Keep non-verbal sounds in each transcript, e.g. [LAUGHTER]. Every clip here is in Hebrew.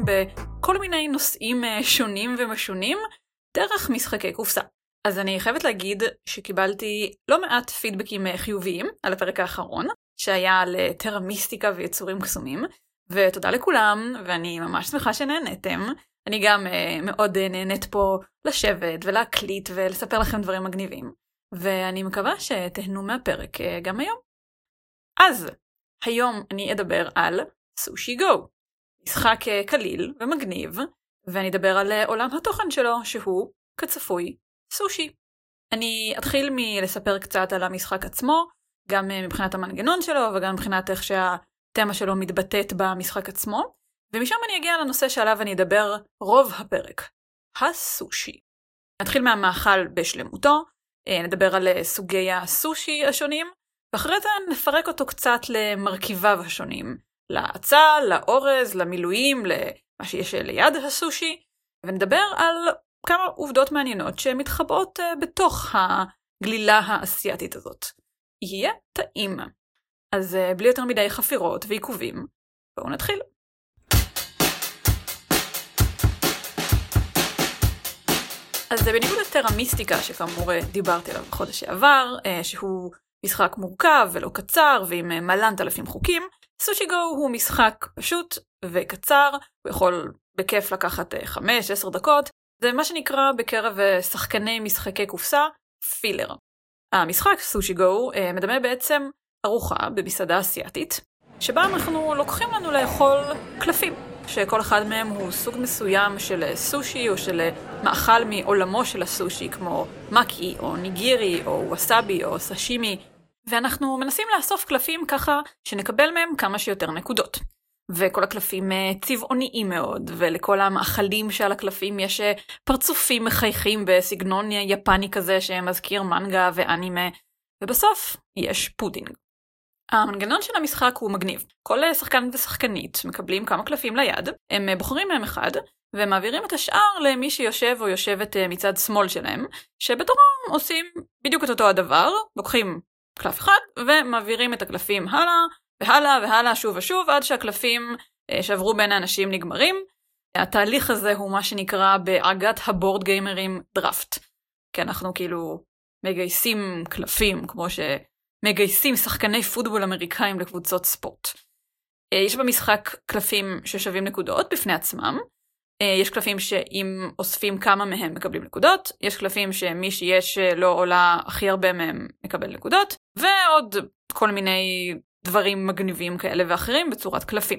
מגניבים בכל מיני נושאים אה, שונים ומשונים, דרך משחקי קופסה. אז אני חייבת להגיד שקיבלתי לא מעט פידבקים אה, חיוביים על הפרק האחרון, שהיה על אה, טרה מיסטיקה ויצורים קסומים, ותודה לכולם, ואני ממש שמחה שנהנתם. אני גם מאוד נהנית פה לשבת ולהקליט ולספר לכם דברים מגניבים, ואני מקווה שתהנו מהפרק גם היום. אז, היום אני אדבר על סושי גו, משחק uh, קליל ומגניב, ואני אדבר על uh, עולם התוכן שלו, שהוא, כצפוי, סושי. אני אתחיל מלספר קצת על המשחק עצמו, גם uh, מבחינת המנגנון שלו וגם מבחינת איך שהתמה שלו מתבטאת במשחק עצמו, ומשם אני אגיע לנושא שעליו אני אדבר רוב הפרק, הסושי. נתחיל מהמאכל בשלמותו, אה, נדבר על אה, סוגי הסושי השונים, ואחרי זה נפרק אותו קצת למרכיביו השונים, לאצל, לאורז, למילואים, למה שיש ליד הסושי, ונדבר על כמה עובדות מעניינות שמתחבאות אה, בתוך הגלילה האסייתית הזאת. יהיה טעים. אז בלי יותר מדי חפירות ועיכובים, בואו נתחיל. אז בניגוד לטרה מיסטיקה, שכאמור אה, דיברתי עליו בחודש שעבר, אה, שהוא משחק מורכב ולא קצר ועם אה, מלנת אלפים חוקים, סושי גו הוא משחק פשוט וקצר, הוא יכול בכיף לקחת 5-10 דקות, זה מה שנקרא בקרב שחקני משחקי קופסה פילר. המשחק סושי גו מדמה בעצם ארוחה במסעדה אסיאתית, שבה אנחנו לוקחים לנו לאכול קלפים. שכל אחד מהם הוא סוג מסוים של סושי או של מאכל מעולמו של הסושי, כמו מקי או ניגירי או ווסאבי או סשימי, ואנחנו מנסים לאסוף קלפים ככה שנקבל מהם כמה שיותר נקודות. וכל הקלפים אה, צבעוניים מאוד, ולכל המאכלים שעל הקלפים יש אה, פרצופים מחייכים בסגנון יפני כזה שמזכיר מנגה ואנימה, ובסוף יש פודינג. המנגנון של המשחק הוא מגניב. כל אה, שחקן ושחקנית מקבלים כמה קלפים ליד, הם בוחרים מהם אחד, ומעבירים את השאר למי שיושב או יושבת מצד שמאל שלהם, שבתורם עושים בדיוק את אותו הדבר, לוקחים קלף אחד, ומעבירים את הקלפים הלאה, והלאה והלאה שוב ושוב, עד שהקלפים שעברו בין האנשים נגמרים. התהליך הזה הוא מה שנקרא בעגת הבורד גיימרים דראפט. כי אנחנו כאילו מגייסים קלפים, כמו ש... מגייסים שחקני פוטבול אמריקאים לקבוצות ספורט. אה, יש במשחק קלפים ששווים נקודות בפני עצמם. אה, יש קלפים שאם אוספים כמה מהם מקבלים נקודות, יש קלפים שמי שיש אה, לא עולה הכי הרבה מהם מקבל נקודות, ועוד כל מיני דברים מגניבים כאלה ואחרים בצורת קלפים.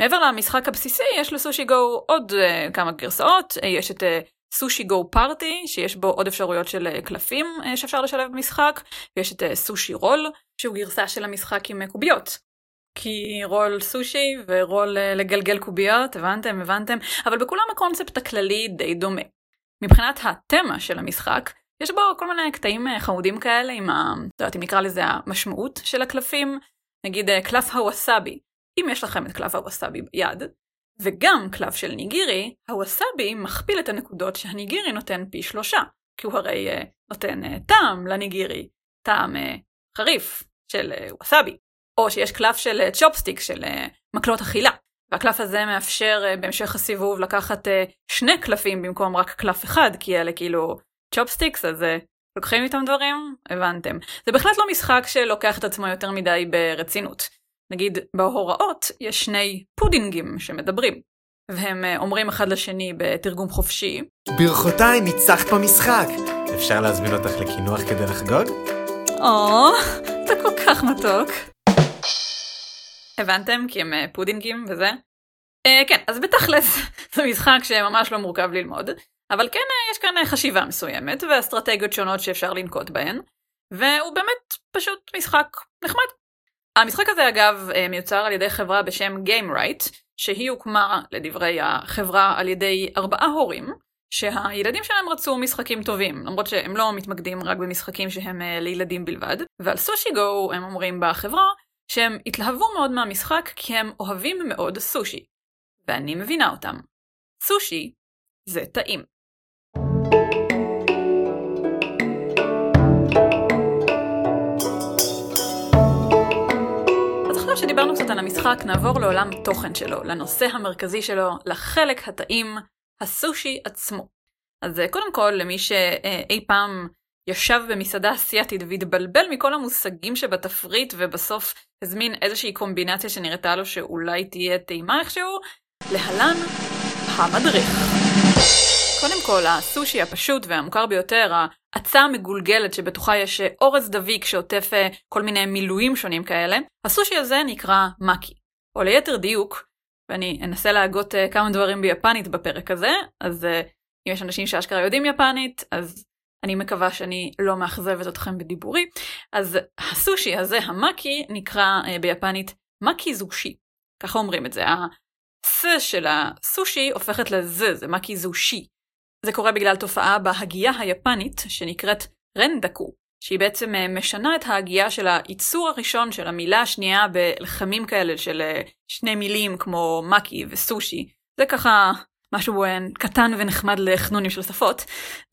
מעבר למשחק הבסיסי, יש לסושי גו עוד uh, כמה גרסאות, uh, יש את uh, סושי גו פארטי, שיש בו עוד אפשרויות של קלפים אה, שאפשר לשלב במשחק, ויש את סושי רול, שהוא גרסה של המשחק עם קוביות. כי רול סושי ורול לגלגל קוביות, הבנתם, הבנתם, אבל בכולם הקונספט הכללי די דומה. מבחינת התמה של המשחק, יש בו כל מיני קטעים חמודים כאלה עם ה... לא יודעת אם נקרא לזה המשמעות של הקלפים, נגיד קלף הווסאבי. אם יש לכם את קלף הווסאבי ביד, וגם קלף של ניגירי, הווסאבי מכפיל את הנקודות שהניגירי נותן פי שלושה, כי הוא הרי נותן טעם לניגירי, טעם חריף של אה, ווסאבי. או שיש קלף של chopstick, של אה, מקלות אכילה. והקלף הזה מאפשר אה, בהמשך הסיבוב לקחת שני קלפים במקום רק קלף אחד, כי אלה כאילו צ'ופסטיקס, אז לוקחים איתם דברים? הבנתם. זה בהחלט לא משחק שלוקח את עצמו יותר מדי ברצינות. נגיד בהוראות יש שני פודינגים שמדברים, והם אה, אומרים אחד לשני בתרגום חופשי. ברכותיי, ניצחת במשחק! אפשר להזמין אותך לקינוח כדי לחגוג? או, אתה כל כך מתוק. הבנתם? כי הם אה, פודינגים וזה? אה, כן, אז בתכלס [LAUGHS] זה משחק שממש לא מורכב ללמוד, אבל כן אה, יש כאן חשיבה מסוימת ואסטרטגיות שונות שאפשר לנקוט בהן, והוא באמת פשוט משחק נחמד. המשחק הזה אגב מיוצר על ידי חברה בשם GameRight, שהיא הוקמה לדברי החברה על ידי ארבעה הורים, שהילדים שלהם רצו משחקים טובים, למרות שהם לא מתמקדים רק במשחקים שהם לילדים בלבד, ועל סושי גו הם אומרים בחברה שהם התלהבו מאוד מהמשחק כי הם אוהבים מאוד סושי. ואני מבינה אותם. סושי זה טעים. שדיברנו קצת על המשחק, נעבור לעולם התוכן שלו, לנושא המרכזי שלו, לחלק הטעים, הסושי עצמו. אז אה, קודם כל, למי שאי פעם ישב במסעדה אסיאתית והתבלבל מכל המושגים שבתפריט ובסוף הזמין איזושהי קומבינציה שנראתה לו שאולי תהיה טעימה איכשהו, להלן המדריך. קודם כל, הסושי הפשוט והמוכר ביותר, ההצעה המגולגלת שבתוכה יש אורז דביק שעוטף אה, כל מיני מילואים שונים כאלה, הסושי הזה נקרא מאקי. או ליתר דיוק, ואני אנסה להגות אה, כמה דברים ביפנית בפרק הזה, אז אה, אם יש אנשים שאשכרה יודעים יפנית, אז אני מקווה שאני לא מאכזבת אתכם בדיבורי. אז הסושי הזה, המאקי, נקרא ביפנית מאקי זושי. ככה אומרים את זה. הס של הסושי הופכת לז, זה מאקי זושי. זה קורה בגלל תופעה בהגייה היפנית שנקראת רנדקו, שהיא בעצם אה, משנה את ההגייה של הייצור הראשון של המילה השנייה בלחמים כאלה של אה, שני מילים כמו מאקי וסושי. זה ככה משהו אה, קטן ונחמד לחנונים של שפות.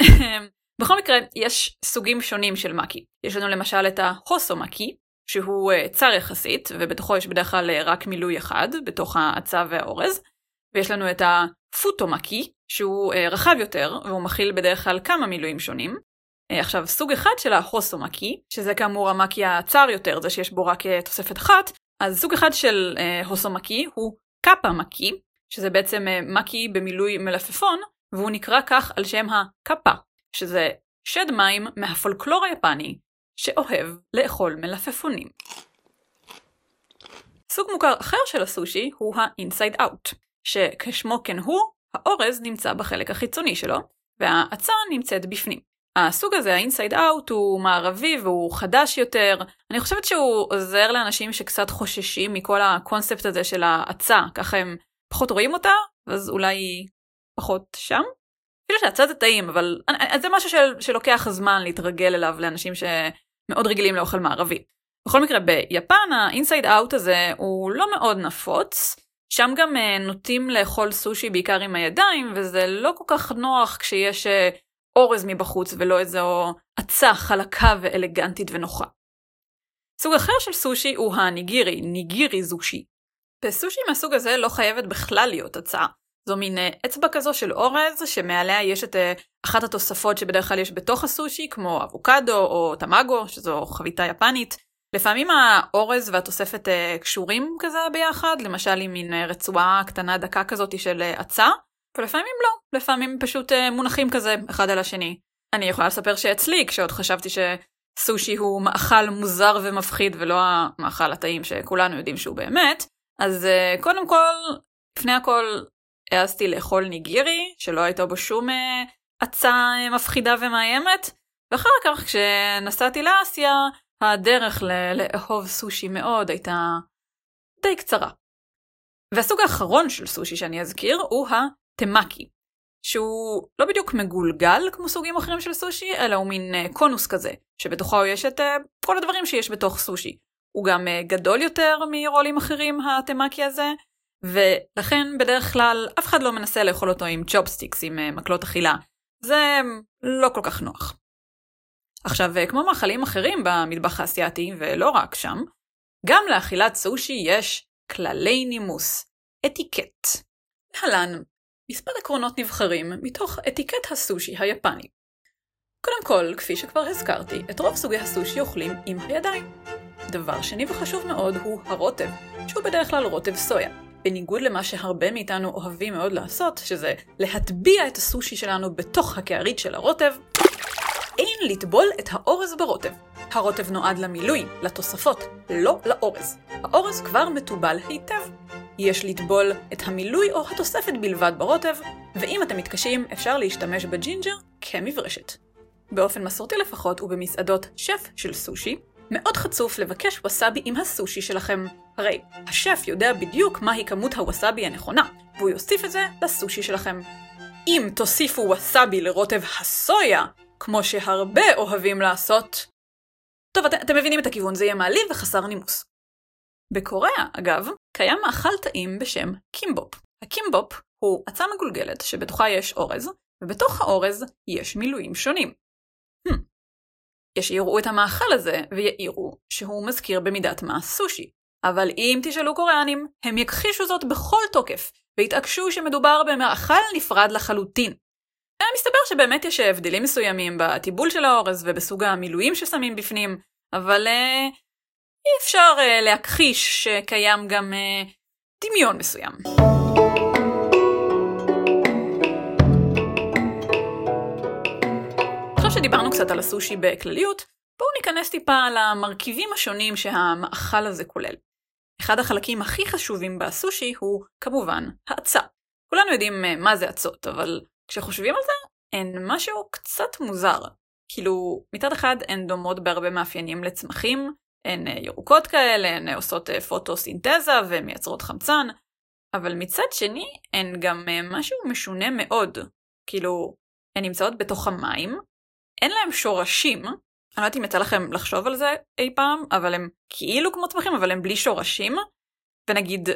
[LAUGHS] בכל מקרה, יש סוגים שונים של מאקי. יש לנו למשל את ההוסו מאקי, שהוא צר יחסית, ובתוכו יש בדרך כלל רק מילוי אחד, בתוך העצה והאורז. ויש לנו את הפוטו-מאקי, שהוא אה, רחב יותר, והוא מכיל בדרך כלל כמה מילואים שונים. אה, עכשיו, סוג אחד של ההוסו-מאקי, שזה כאמור המאקי הצר יותר, זה שיש בו רק אה, תוספת אחת, אז סוג אחד של הוסו-מאקי הוא קאפה-מאקי, שזה בעצם מאקי במילוי מלפפון, והוא נקרא כך על שם הקאפה, שזה שד מים מהפולקלור היפני, שאוהב לאכול מלפפונים. סוג מוכר אחר של הסושי הוא ה-inside out, שכשמו כן הוא, האורז נמצא בחלק החיצוני שלו, והאצה נמצאת בפנים. הסוג הזה, ה-inside out, הוא מערבי והוא חדש יותר. אני חושבת שהוא עוזר לאנשים שקצת חוששים מכל הקונספט הזה של האצה, ככה הם פחות רואים אותה, אז אולי פחות שם. אפילו שהאצה זה טעים, אבל זה משהו של, שלוקח זמן להתרגל אליו לאנשים שמאוד רגילים לאוכל מערבי. בכל מקרה, ביפן ה-inside out הזה הוא לא מאוד נפוץ, שם גם uh, נוטים לאכול סושי בעיקר עם הידיים, וזה לא כל כך נוח כשיש uh, אורז מבחוץ ולא איזו עצה חלקה ואלגנטית ונוחה. סוג אחר של סושי הוא הניגירי, ניגירי זושי. בסושי מהסוג הזה לא חייבת בכלל להיות הצעה. זו מין uh, אצבע כזו של אורז, שמעליה יש את uh, אחת התוספות שבדרך כלל יש בתוך הסושי, כמו אבוקדו או תמגו, שזו חביתה יפנית, לפעמים האורז והתוספת אה, קשורים כזה ביחד, למשל עם מין אה, רצועה קטנה דקה כזאת של אה, ולפעמים לא, לפעמים פשוט מונחים כזה אחד על השני. אני יכולה לספר שאצלי, כשעוד חשבתי שסושי הוא מאכל מוזר ומפחיד ולא המאכל הטעים שכולנו יודעים שהוא באמת, אז קודם כל, לפני הכל העזתי לאכול ניגירי, שלא הייתה בו שום עצה מפחידה ומאיימת, ואחר כך כשנסעתי לאסיה, הדרך לאהוב סושי מאוד הייתה די קצרה. והסוג האחרון של סושי שאני אזכיר הוא הטמאקי, שהוא לא בדיוק מגולגל כמו סוגים אחרים של סושי, אלא הוא מין אה, קונוס כזה, שבתוכו יש את אה, כל הדברים שיש בתוך סושי. הוא גם אה, גדול יותר מרולים אחרים, הטמאקי הזה, ולכן בדרך כלל אף אחד לא מנסה לאכול אותו עם צ'ופסטיקס, עם מקלות אכילה. זה לא כל כך נוח. עכשיו, אה, כמו מאכלים אחרים במטבח האסייתי, ולא רק שם, גם לאכילת סושי יש כללי נימוס, אתיקט. להלן, מספר עקרונות נבחרים מתוך אתיקט הסושי היפני. קודם כל, כפי שכבר הזכרתי, את רוב סוגי הסושי אוכלים עם הידיים. דבר שני וחשוב מאוד הוא הרוטב, שהוא בדרך כלל רוטב סויה. בניגוד למה שהרבה מאיתנו אוהבים מאוד לעשות, שזה להטביע את הסושי שלנו בתוך הקערית של הרוטב, אין לטבול את האורז ברוטב. הרוטב נועד למילוי, לתוספות, לא לאורז. האורז כבר מתובל היטב. יש לטבול את המילוי או התוספת בלבד ברוטב, ואם אתם מתקשים, אפשר להשתמש בג'ינג'ר כמברשת. באופן מסורתי לפחות, ובמסעדות שף של סושי, מאוד חצוף לבקש וסאבי עם הסושי שלכם. הרי השף יודע בדיוק מהי כמות הווסאבי הנכונה, והוא יוסיף את זה לסושי שלכם. אם תוסיפו וסאבי לרוטב הסויה, כמו שהרבה אוהבים לעשות. טוב, את, אתם מבינים את הכיוון, זה יהיה מעליב וחסר נימוס. בקוריאה, אגב, קיים מאכל טעים בשם קימבאפ. הקימבאפ הוא אצה מגולגלת שבתוכה יש אורז, ובתוך האורז יש מילויים שונים. יש שיראו את המאכל הזה ויעירו שהוא מזכיר במידת מה סושי, אבל אם תשאלו קוריאנים, הם יכחישו זאת בכל תוקף, והתעקשו שמדובר במאכל נפרד לחלוטין. מסתבר שבאמת יש הבדלים מסוימים בטיבול של האורז ובסוג המילואים ששמים בפנים, אבל אה, אי אפשר אה, להכחיש שקיים גם אה, דמיון מסוים. שדיברנו קצת על הסושי בכלליות, בואו ניכנס טיפה למרכיבים השונים שהמאכל הזה כולל. אחד החלקים הכי חשובים בסושי הוא כמובן האצה. כולנו יודעים אה, מה זה אצות, אבל כשחושבים על זה, הן משהו קצת מוזר. כאילו, מצד אחד הן דומות בהרבה מאפיינים לצמחים, הן אה, ירוקות כאלה, הן אה, עושות פוטוסינתזה ומייצרות חמצן, אבל מצד שני, הן גם משהו משונה מאוד. כאילו, הן נמצאות בתוך המים, אין להן שורשים, אני לא יודעת אם יצא לכם לחשוב על זה אי פעם, אבל הם כאילו כמו צמחים, אבל הם בלי שורשים. ונגיד,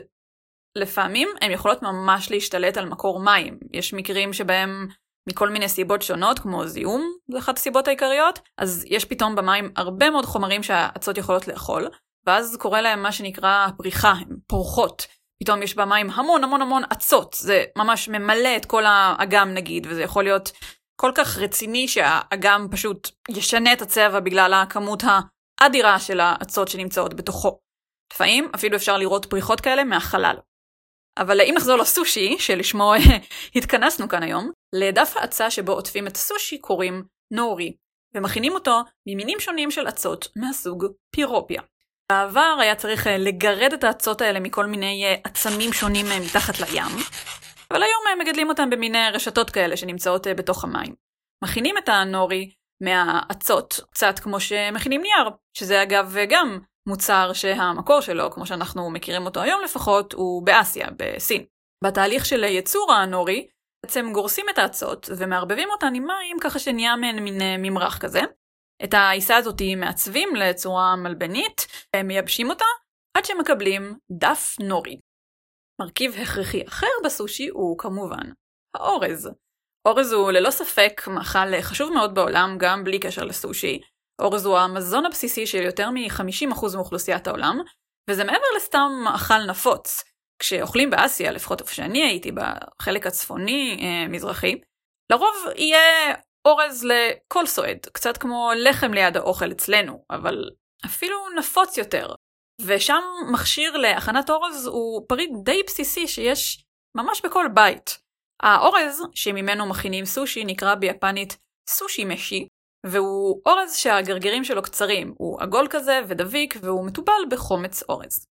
לפעמים הן יכולות ממש להשתלט על מקור מים. יש מקרים שבהם מכל מיני סיבות שונות, כמו זיהום, זו אחת הסיבות העיקריות, אז יש פתאום במים הרבה מאוד חומרים שהאצות יכולות לאכול, ואז קורה להם מה שנקרא פריחה, הן פורחות. פתאום יש במים המון המון המון אצות, זה ממש ממלא את כל האגם נגיד, וזה יכול להיות כל כך רציני שהאגם פשוט ישנה את הצבע בגלל הכמות האדירה של האצות שנמצאות בתוכו. לפעמים אפילו אפשר לראות פריחות כאלה מהחלל. אבל אם נחזור לסושי, שלשמו התכנסנו כאן היום, לדף האצה שבו עוטפים את הסושי קוראים נורי, ומכינים אותו ממינים שונים של אצות מהסוג פירופיה. בעבר היה צריך לגרד את האצות האלה מכל מיני עצמים שונים מתחת לים, אבל היום הם מגדלים אותם במיני רשתות כאלה שנמצאות אה, בתוך המים. מכינים את הנורי מהאצות, קצת כמו שמכינים נייר, שזה אגב גם מוצר שהמקור שלו, כמו שאנחנו מכירים אותו היום לפחות, הוא באסיה, בסין. בתהליך של ייצור הנורי, בעצם גורסים את האצות ומערבבים אותן עם מים ככה שנהיה מהן מין אה, ממרח כזה. את העיסה הזאת מעצבים לצורה מלבנית, מייבשים אותה, עד שמקבלים דף נורי. מרכיב הכרחי אחר בסושי הוא כמובן האורז. אורז הוא ללא ספק מאכל חשוב מאוד בעולם גם בלי קשר לסושי. אורז הוא המזון הבסיסי של יותר מ-50% מאוכלוסיית העולם, וזה מעבר לסתם מאכל נפוץ. כשאוכלים באסיה, לפחות איפה שאני הייתי, בחלק הצפוני-מזרחי, אה, לרוב יהיה אורז לכל סועד, קצת כמו לחם ליד האוכל אצלנו, אבל אפילו נפוץ יותר, ושם מכשיר להכנת אורז הוא פריט די בסיסי שיש ממש בכל בית. האורז שממנו מכינים סושי נקרא ביפנית סושי משי, והוא אורז שהגרגירים שלו קצרים, הוא עגול כזה ודביק והוא מטובל בחומץ אורז.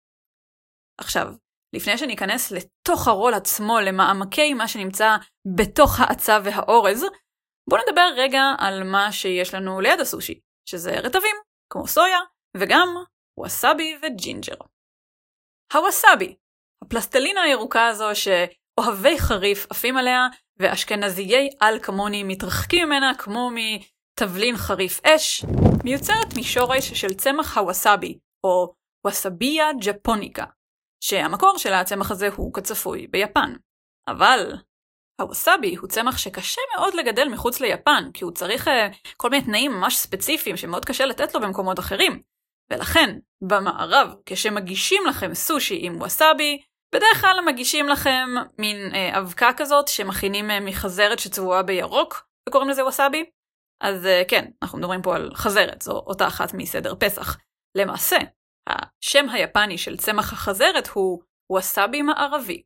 עכשיו, לפני שניכנס לתוך הרול עצמו, למעמקי מה שנמצא בתוך האצה והאורז, בואו נדבר רגע על מה שיש לנו ליד הסושי, שזה רטבים, כמו סויה, וגם ווסאבי וג'ינג'ר. הווסאבי, הפלסטלינה הירוקה הזו שאוהבי חריף עפים עליה, ואשכנזייה כמוני מתרחקים ממנה כמו מתבלין חריף אש, מיוצרת משורש של צמח הווסאבי, או Wasabia japonica, שהמקור של הצמח הזה הוא כצפוי ביפן. אבל הווסאבי הוא צמח שקשה מאוד לגדל מחוץ ליפן, כי הוא צריך uh, כל מיני תנאים ממש ספציפיים שמאוד קשה לתת לו במקומות אחרים. ולכן, במערב, כשמגישים לכם סושי עם ווסאבי, בדרך כלל מגישים לכם מין אה, אבקה כזאת שמכינים אה, מחזרת שצבועה בירוק, וקוראים לזה ווסאבי. אז אה, כן, אנחנו מדברים פה על חזרת, זו אותה אחת מסדר פסח. למעשה, השם היפני של צמח החזרת הוא ווסאבי מערבי.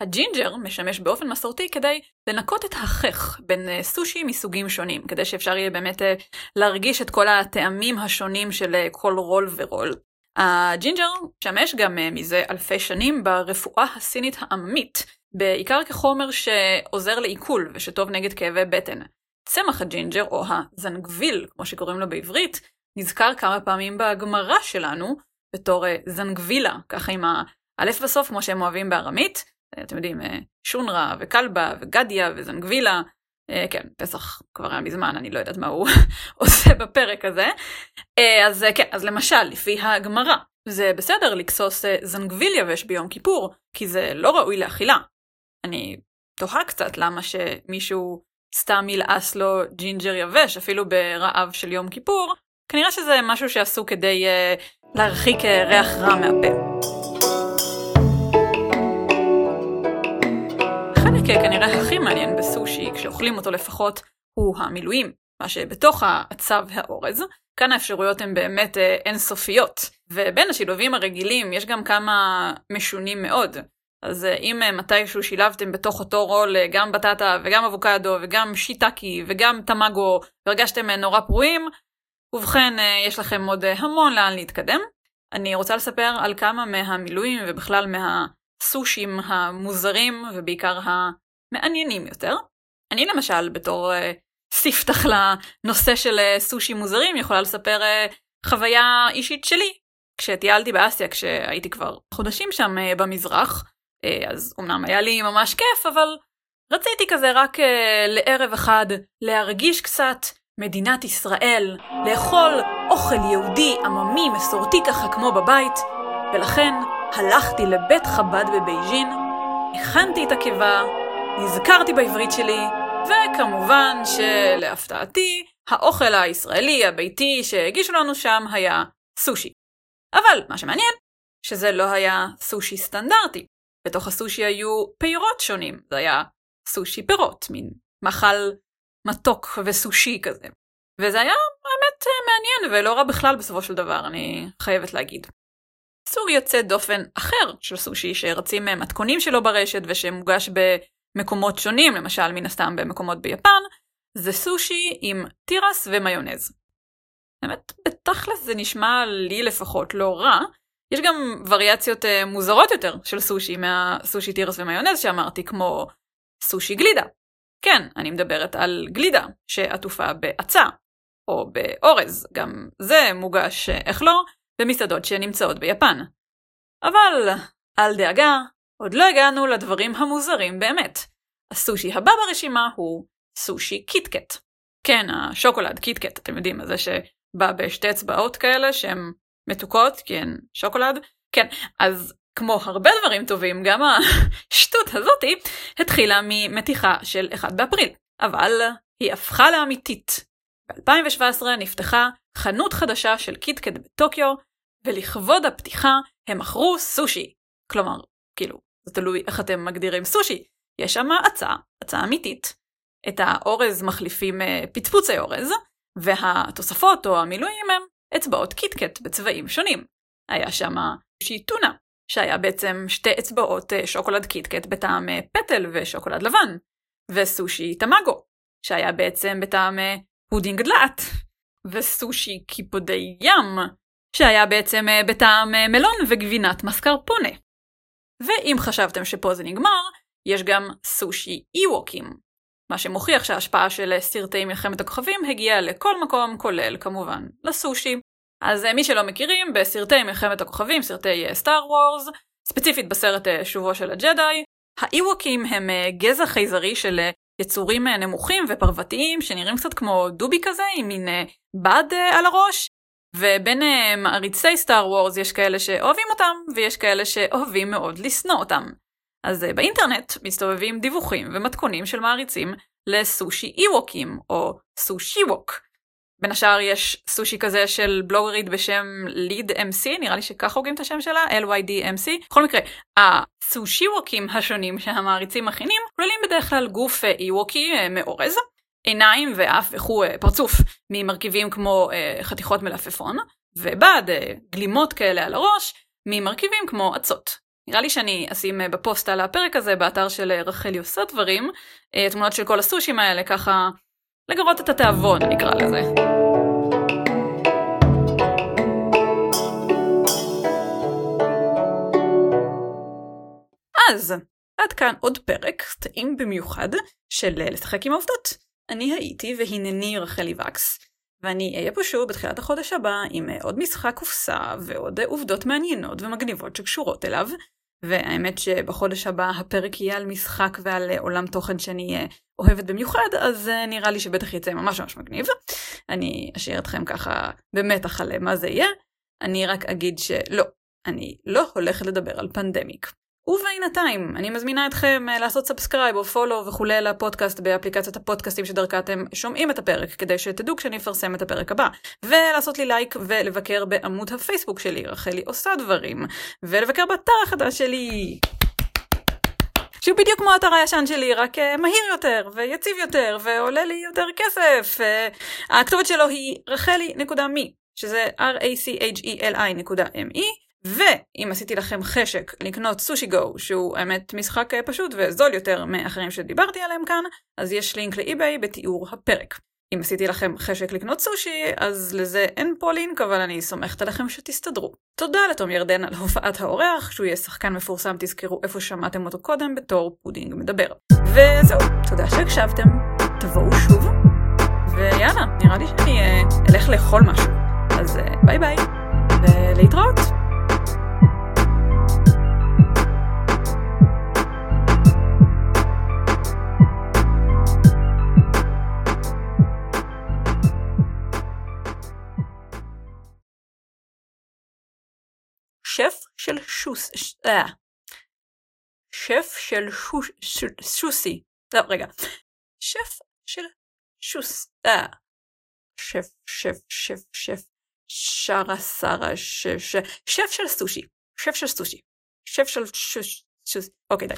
הג'ינג'ר משמש באופן מסורתי כדי לנקות את החך בין אה, סושי מסוגים שונים, כדי שאפשר יהיה באמת אה, להרגיש את כל הטעמים השונים של אה, כל רול ורול. הג'ינג'ר משמש גם מזה אלפי שנים ברפואה הסינית העממית, בעיקר כחומר שעוזר לעיכול ושטוב נגד כאבי בטן. צמח הג'ינג'ר, או הזנגוויל, כמו שקוראים לו בעברית, נזכר כמה פעמים בגמרא שלנו בתור זנגווילא, ככה עם האלף בסוף, כמו שהם אוהבים בארמית, אתם יודעים, אה, שונרא וכלבא וגדיא וזנגווילא. אה, כן, פסח כבר היה מזמן, אני לא יודעת מה הוא [LAUGHS] עושה בפרק הזה. אה, אז כן, אז למשל, לפי הגמרא, זה בסדר לכסוס זנגוויל יבש ביום כיפור, כי זה לא ראוי לאכילה. אני תוהה קצת למה שמישהו סתם ילעס לו ג'ינג'ר יבש, אפילו ברעב של יום כיפור. כנראה שזה משהו שעשו כדי להרחיק ריח רע מהפה. החלק כנראה הכי מעניין בסושי, כשאוכלים אותו לפחות, הוא המילויים, מה שבתוך האצה והאורז. כאן האפשרויות הן באמת אינסופיות, ובין השילובים הרגילים יש גם כמה משונים מאוד. אז אם מתישהו שילבתם בתוך אותו רול גם בטטה וגם אבוקדו וגם שיטקי וגם תמגו והרגשתם נורא פרועים, ובכן יש לכם עוד המון לאן להתקדם. אני רוצה לספר על כמה מהמילואים ובכלל מהסושים המוזרים ובעיקר המעניינים יותר. אני למשל בתור uh, ספתח לנושא של uh, סושי מוזרים יכולה לספר uh, חוויה אישית שלי. כשטיילתי באסיה כשהייתי כבר חודשים שם uh, במזרח, uh, אז אמנם היה לי ממש כיף אבל רציתי כזה רק uh, לערב אחד להרגיש קצת מדינת ישראל, לאכול אוכל יהודי עממי מסורתי ככה כמו בבית, ולכן הלכתי לבית חב"ד בבייג'ין, הכנתי את הקיבה, נזכרתי בעברית שלי, וכמובן שלהפתעתי, האוכל הישראלי הביתי שהגישו לנו שם היה סושי. אבל מה שמעניין, שזה לא היה סושי סטנדרטי. בתוך הסושי היו פירות שונים, זה היה סושי פירות, מין מאכל מתוק וסושי כזה. וזה היה באמת מעניין ולא רע בכלל בסופו של דבר, אני חייבת להגיד. סוג יוצא דופן אחר של סושי שרצים מתכונים שלו ברשת ושמוגש במקומות שונים, למשל מן הסתם במקומות ביפן, זה סושי עם תירס ומיונז. באמת, בתכלס זה נשמע לי לפחות לא רע. יש גם וריאציות מוזרות יותר של סושי מהסושי תירס ומיונז שאמרתי, כמו סושי גלידה. כן, אני מדברת על גלידה שעטופה בעצה, או באורז, גם זה מוגש, איך לא, במסעדות שנמצאות ביפן. אבל, אל דאגה, עוד לא הגענו לדברים המוזרים באמת. הסושי הבא ברשימה הוא סושי קיטקט. כן, השוקולד קיטקט, אתם יודעים, זה שבא בשתי אצבעות כאלה שהן מתוקות, כי הן שוקולד. כן, אז כמו הרבה דברים טובים, גם השטות הזאתי התחילה ממתיחה של 1 באפריל, אבל היא הפכה לאמיתית. ב-2017 נפתחה חנות חדשה של קיטקט בטוקיו, ולכבוד הפתיחה הם מכרו סושי. כלומר, כאילו, זה תלוי איך אתם מגדירים סושי. יש שם אצה, אצה אמיתית. את האורז מחליפים אה, פצפוצי אורז, והתוספות או המילויים הם אצבעות קיטקט בצבעים שונים. היה שם סושי טונה, שהיה בעצם שתי אצבעות אה, שוקולד קיטקט בטעם אה, פטל ושוקולד לבן, וסושי טמאגו, שהיה בעצם בטעם פודינג דלעת, וסושי קיפודי ים, שהיה בעצם אה, בטעם אה, מלון וגבינת מסקרפונה. ואם חשבתם שפה זה נגמר, יש גם סושי אי-ווקים, מה שמוכיח שההשפעה של סרטי מלחמת הכוכבים הגיעה לכל מקום, כולל כמובן לסושי. אז אה, מי שלא מכירים, בסרטי מלחמת הכוכבים, סרטי סטאר וורס, ספציפית בסרט שובו של הג'די, האי-ווקים הם גזע חייזרי של יצורים נמוכים ופרוותיים שנראים קצת כמו דובי כזה, עם מין בד על הראש, ובין uh, מעריצי סטאר וורס יש כאלה שאוהבים אותם, ויש כאלה שאוהבים מאוד לשנוא אותם. אז uh, באינטרנט מסתובבים דיווחים ומתכונים של מעריצים לסושי אי-ווקים, או סושי ווק. בין השאר יש סושי כזה של בלוגרית בשם ליד MC, נראה לי שככה הוגים את השם שלה, LYDMC. בכל מקרה, הסושי ווקים השונים שהמעריצים מכינים כוללים בדרך כלל גוף אי-ווקי uh, מאורז, עיניים ואף וכו' פרצוף ממרכיבים כמו אה, חתיכות מלפפון, ובד, אה, גלימות כאלה על הראש, ממרכיבים כמו אצות. נראה לי שאני אשים אה, בפוסט על הפרק הזה באתר של אה, רחלי עושה דברים, אה, תמונות של כל הסושים האלה, ככה לגרות את התיאבון נקרא לזה. אז, עד כאן עוד פרק, טעים במיוחד, של לשחק עם העובדות. אני הייתי והנני רחלי וקס, ואני אהיה פה שוב בתחילת החודש הבא עם עוד משחק קופסה ועוד עובדות מעניינות ומגניבות שקשורות אליו, והאמת שבחודש הבא הפרק יהיה על משחק ועל עולם תוכן שאני אוהבת במיוחד, אז נראה לי שבטח יצא ממש ממש מגניב. אני אשאיר אתכם ככה במתח על מה זה יהיה. אני רק אגיד שלא, אני לא הולכת לדבר על Pandemic. ובינתיים, אני מזמינה אתכם אה, לעשות subscribe או follow וכולי לפודקאסט באפליקציית הפודקאסטים שדרכה אתם שומעים את הפרק, כדי שתדעו כשאני אפרסם את הפרק הבא. ולעשות לי לייק ולבקר בעמוד הפייסבוק שלי, רחלי עושה דברים. ולבקר באתר החדש שלי. שהוא בדיוק כמו האתר הישן שלי, רק אה, מהיר יותר, ויציב יותר, ועולה לי יותר כסף. אה, הכתובת שלו היא רחלי.מי, שזה r-a-c-h-e-l-i.me, ואם עשיתי לכם חשק לקנות Sushi Go, שהוא האמת משחק uh, פשוט וזול יותר מאחרים שדיברתי עליהם כאן, אז יש לינק ל eBay בתיאור הפרק. אם עשיתי לכם חשק לקנות סושי, אז לזה אין פה לינק, אבל אני סומכת עליכם שתסתדרו. תודה לתום ירדן על הופעת האורח, שהוא יהיה שחקן מפורסם, תזכרו איפה שמעתם אותו קודם בתור פודינג מדבר. וזהו, תודה שהקשבתם, תבואו שוב, ויאללה, נראה לי שאני אה, אלך לאכול משהו. אז אה, ביי ביי, שוס... אה. שף של. שוסי. לא, רגע. שף של שוס... אה. שף, שף, שף, שף. שרה שרה שף, שף של סושי. שף של סושי. שף של שוש... אוקיי, די.